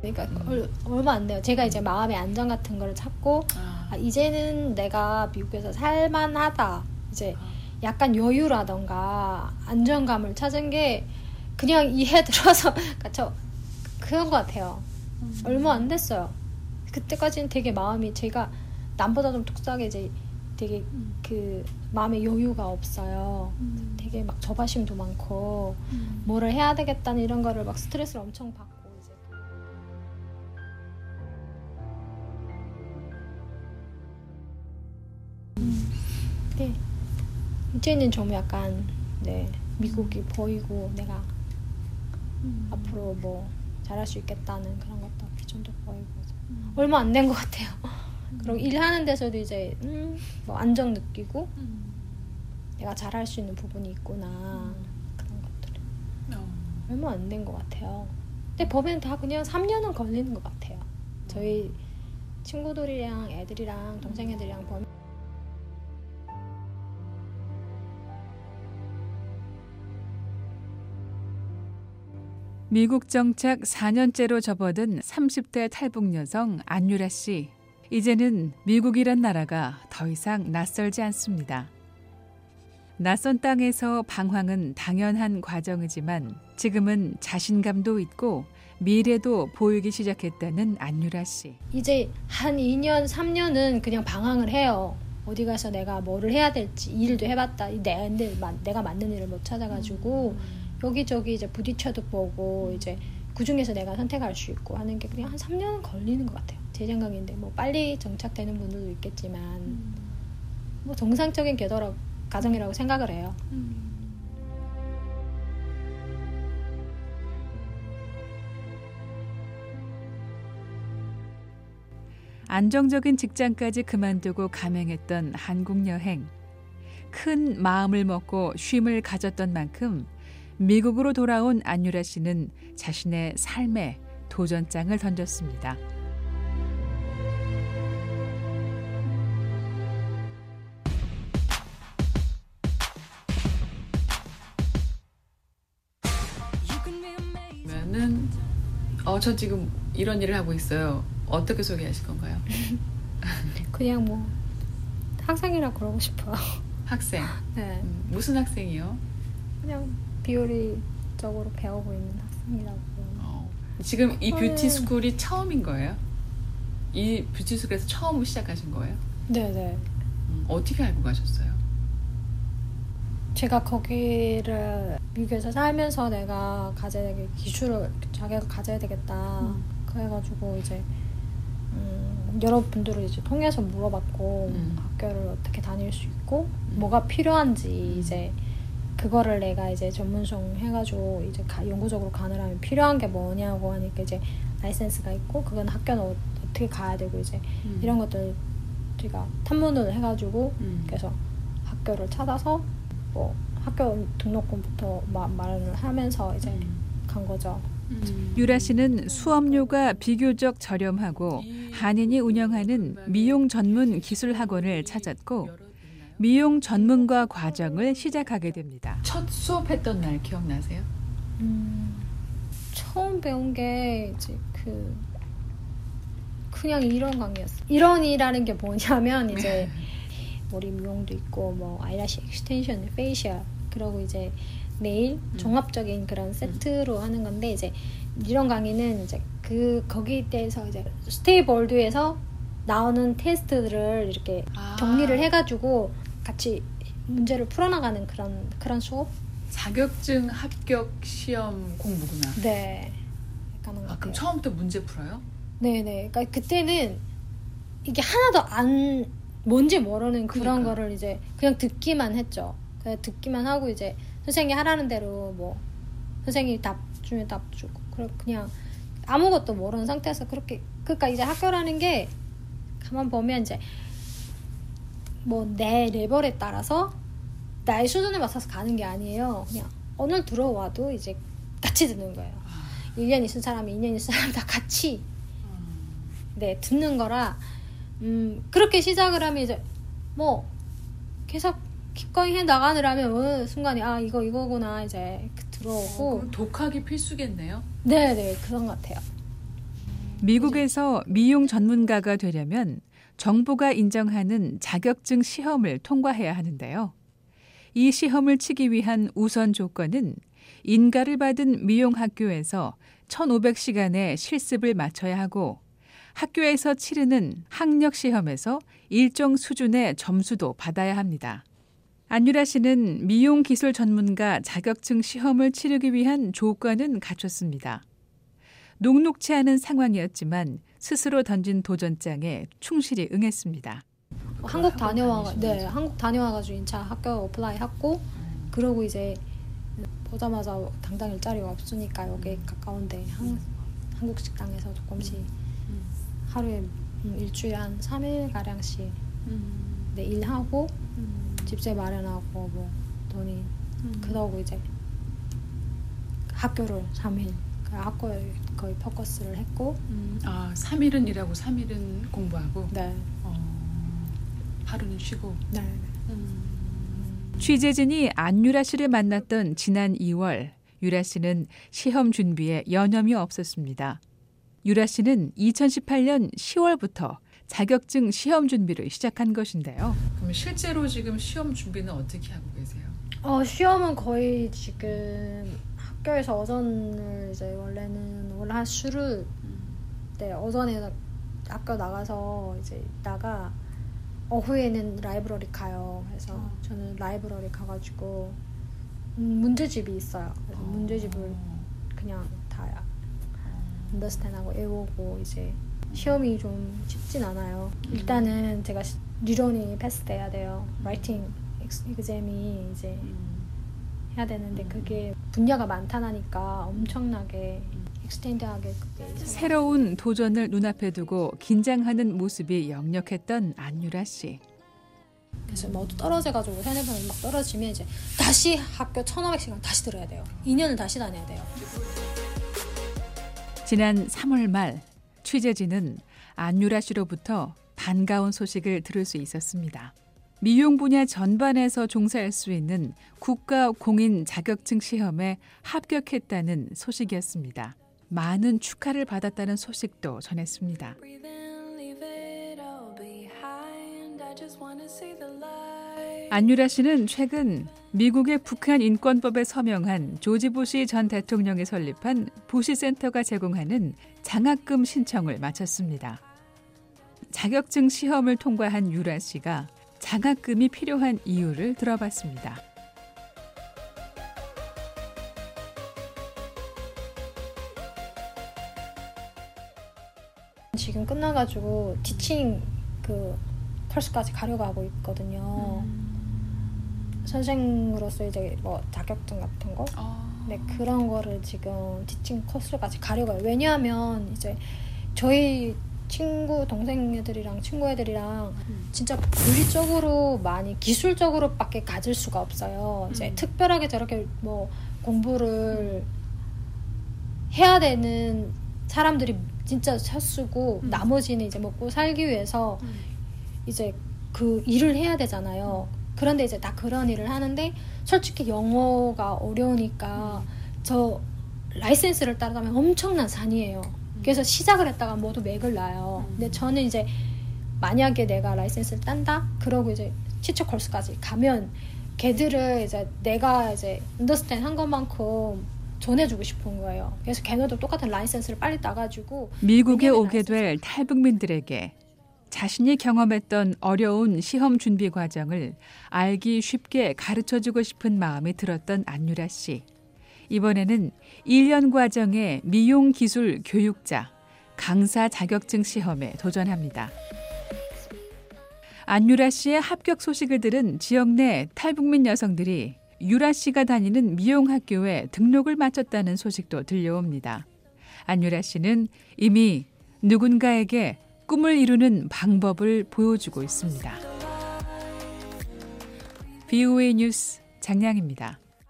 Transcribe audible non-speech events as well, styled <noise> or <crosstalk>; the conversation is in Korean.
그러니까 얼, 얼마 안 돼요. 제가 이제 마음의 안정 같은 거를 찾고 아, 아, 이제는 내가 미국에서 살만하다. 이제 아. 약간 여유라던가 안정감을 찾은 게 그냥 이해 들어서 <laughs> 그러니까 저 그런 것 같아요. 음. 얼마 안 됐어요. 그때까지는 되게 마음이 제가 남보다 좀 독하게 이제 되게 음. 그 마음의 여유가 없어요. 음. 되게 막 저바심도 많고 음. 뭐를 해야 되겠다는 이런 거를 막 스트레스를 엄청 받고 이제는 좀 약간 네 미국이 보이고 내가 음. 앞으로 뭐 잘할 수 있겠다는 그런 것도 비전도 보이고 음. 얼마 안 된 것 같아요. 그리고 일하는 데서도 이제 음, 뭐 안정 느끼고 음. 내가 잘할 수 있는 부분이 있구나 그런 것들 어. 얼마 안 된 것 같아요. 근데 보면 다 그냥 3년은 걸리는 것 같아요. 저희 친구들이랑 애들이랑 동생 애들이랑 보 미국 정착 4년째로 접어든 30대 탈북 여성 안유라 씨. 이제는 미국이란 나라가 더 이상 낯설지 않습니다. 낯선 땅에서 방황은 당연한 과정이지만 지금은 자신감도 있고 미래도 보이기 시작했다는 안유라 씨. 이제 한 2년, 3년은 그냥 방황을 해요. 어디 가서 내가 뭐를 해야 될지 일도 해봤다. 내, 근데 마- 내가 맞는 일을 못 찾아가지고 여기저기 이제 부딪혀도 보고 이제 그 중에서 내가 선택할 수 있고 하는 게 그냥 한 3년은 걸리는 것 같아요. 제 생각인데 뭐 빨리 정착되는 분들도 있겠지만 음. 뭐 정상적인 궤도라 가정이라고 생각을 해요. 음. 안정적인 직장까지 그만두고 감행했던 한국 여행. 큰 마음을 먹고 쉼을 가졌던 만큼 미국으로 돌아온 안유라 씨는 자신의 삶에 도전장을 던졌습니다. 그러면은 어 저 지금 이런 일을 하고 있어요. 어떻게 소개하실 건가요? <laughs> 그냥 뭐 학생이라 그러고 싶어요. 학생. <laughs> 네, 음, 무슨 학생이요? 그냥 비율리적으로 배우고 있는 학생이라고. 어, 지금 이 beauty school이 처음인 거예요? 이 beauty school에서 처음 시작하신 거예요? 네, 네. 음, 어떻게 알고 가셨어요? 제가 거기를 미국에서 살면서 내가 가져야 되게 기술을 자기가 가져야 되겠다. 음. 그래가지고 이제 음, 여러분들을 이제 통해서 물어봤고 음. 학교를 어떻게 다닐 수 있고 음. 뭐가 필요한지 음. 이제 그거를 내가 이제 전문성 해가지고 이제 가, 연구적으로 가느라면 필요한 게 뭐냐고 하니까 이제 라이센스가 있고 그건 학교는 어, 어떻게 가야 되고 이제 음. 이런 것들 제가 탐문을 해가지고 음. 그래서 학교를 찾아서 뭐 학교 등록금부터 마, 마련을 하면서 이제 음. 간 거죠. 음. 유라 씨는 수업료가 비교적 저렴하고 한인이 운영하는 미용 전문 기술 학원을 찾았고 미용 전문가 과정을 시작하게 됩니다. 첫 수업했던 날 기억나세요? 음, 처음 배운 게 이제 그 그냥 이론 강의였어. 이론이라는 게 뭐냐면 <laughs> 이제 머리 미용도 있고 뭐 eyelash extension, facial 그리고 이제 네일 종합적인 그런 세트로 하는 건데 이제 이런 강의는 이제 그 거기 때에서 이제 스테이볼드에서 나오는 테스트들을 이렇게 아. 정리를 해가지고 같이 문제를 풀어나가는 그런 그런 수업. 자격증 합격 시험 공부구나. 네. 약간 것 아. 그럼 처음부터 문제 풀어요? 네네. 그러니까 그때는 이게 하나도 안 뭔지 모르는 그런 그러니까. 거를 이제 그냥 듣기만 했죠. 그냥 듣기만 하고 이제 선생님이 하라는 대로 뭐 선생님이 답 주면 답 주고 그래 그냥 아무것도 모르는 상태에서 그렇게 그러니까 이제 학교라는 게 가만 보면 이제 뭐 내 레벨에 따라서 나의 수준에 맞춰서 가는 게 아니에요. 그냥 오늘 들어와도 이제 같이 듣는 거예요. 1년 있은 사람이 2년 있은 사람 다 같이 네 듣는 거라 음 그렇게 시작을 하면 이제 뭐 계속 기꺼이 해 나가느라면 어느 순간에 아 이거 이거구나 이제 그 어, 들어오고 그럼 독학이 필수겠네요. 네네 그런 것 같아요. 미국에서 미용 전문가가 되려면 정부가 인정하는 자격증 시험을 통과해야 하는데요. 이 시험을 치기 위한 우선 조건은 인가를 받은 미용 학교에서 1,500시간의 실습을 마쳐야 하고 학교에서 치르는 학력 시험에서 일정 수준의 점수도 받아야 합니다. 안유라 씨는 미용 기술 전문가 자격증 시험을 치르기 위한 조건은 갖췄습니다. 녹록치 않은 상황이었지만 스스로 던진 도전장에 충실히 응했습니다. 한국 다녀와 네 한국 다녀와가지고 인차 학교 apply 했고 그러고 이제 보자마자 당장 일자리가 없으니까 여기 가까운데 한, 한국 식당에서 조금씩 음. 하루에 음, 일주일에 한 3일 가량씩 음. 네, 일하고 음. 집세 마련하고 뭐 돈이 음. 그러고 이제 학교를 3일 그 학교에 거의 포커스를 했고 음. 아 3일은 일하고 3일은 공부하고 네, 어. 하루는 쉬고 네. 음. 취재진이 안유라 씨를 만났던 지난 2월 유라 씨는 시험 준비에 여념이 없었습니다. 유라 씨는 2018년 10월부터 자격증 시험 준비를 시작한 것인데요. 그럼 실제로 지금 시험 준비는 어떻게 하고 계세요? 어, 시험은 거의 지금 학교에서 오전을 이제 원래는 원래 수를 음. 네, 오전에 학교 나가서 이제 있다가 오후에는 library 가요. 그래서 어. 저는 library 가가지고 음, 문제집이 있어요. 그래서 문제집을 어. 그냥 다 understand하고 외우고 이제 시험이 좀 쉽진 않아요. 일단은 제가 시- 이론이 패스돼야 돼요. writing exam이 이제 음. 해야 되는데 그게 분야가 많다니까 엄청나게 extend하게. 새로운 도전을 눈앞에 두고 긴장하는 모습이 역력했던 안유라 씨. 그래서 뭐 떨어져가지고 세네 번을 막 떨어지면 이제 다시 학교 1500시간 다시 들어야 돼요. 2년을 다시 다녀야 돼요. 지난 3월 말 취재진은 안유라 씨로부터 반가운 소식을 들을 수 있었습니다. 미용 분야 전반에서 종사할 수 있는 국가 공인 자격증 시험에 합격했다는 소식이었습니다. 많은 축하를 받았다는 소식도 전했습니다. 안유라 씨는 최근 미국의 북한 인권법에 서명한 조지 부시 전 대통령이 설립한 부시 센터가 제공하는 장학금 신청을 마쳤습니다. 자격증 시험을 통과한 유라 씨가 장학금이 필요한 이유를 들어봤습니다. 지금 끝나가지고 티칭 그 컬스까지 가려고 하고 있거든요. 선생으로서 이제 뭐 자격증 같은 거 어. 네 그런 거를 지금 티칭 코스까지 가려고 해요. 왜냐하면 이제 저희 친구 동생 애들이랑 친구 애들이랑 음. 진짜 물리적으로 많이 기술적으로밖에 가질 수가 없어요. 이제 음. 특별하게 저렇게 뭐 공부를 해야 되는 사람들이 진짜 샷수고 음. 나머지는 이제 먹고 살기 위해서 음. 이제 그 일을 해야 되잖아요. 그런데 이제 다 그런 일을 하는데 솔직히 영어가 어려우니까 저 라이센스를 따르면 엄청난 산이에요. 그래서 시작을 했다가 모두 맥을 놔요. 근데 저는 이제 만약에 내가 라이센스를 딴다? 그러고 이제 티처 콜스까지 가면 걔들을 이제 내가 이제 언더스탠 한 것만큼 전해주고 싶은 거예요. 그래서 걔네도 똑같은 라이센스를 빨리 따가지고 미국에 오게 될 탈북민들에게 자신이 경험했던 어려운 시험 준비 과정을 알기 쉽게 가르쳐 주고 싶은 마음이 들었던 안유라 씨. 이번에는 1년 과정의 미용 기술 교육자 강사 자격증 시험에 도전합니다. 안유라 씨의 합격 소식을 들은 지역 내 탈북민 여성들이 유라 씨가 다니는 미용 학교에 등록을 마쳤다는 소식도 들려옵니다. 안유라 씨는 이미 누군가에게 꿈을 이루는 방법을 보여주고 있습니다. BOA 뉴스 장량입니다.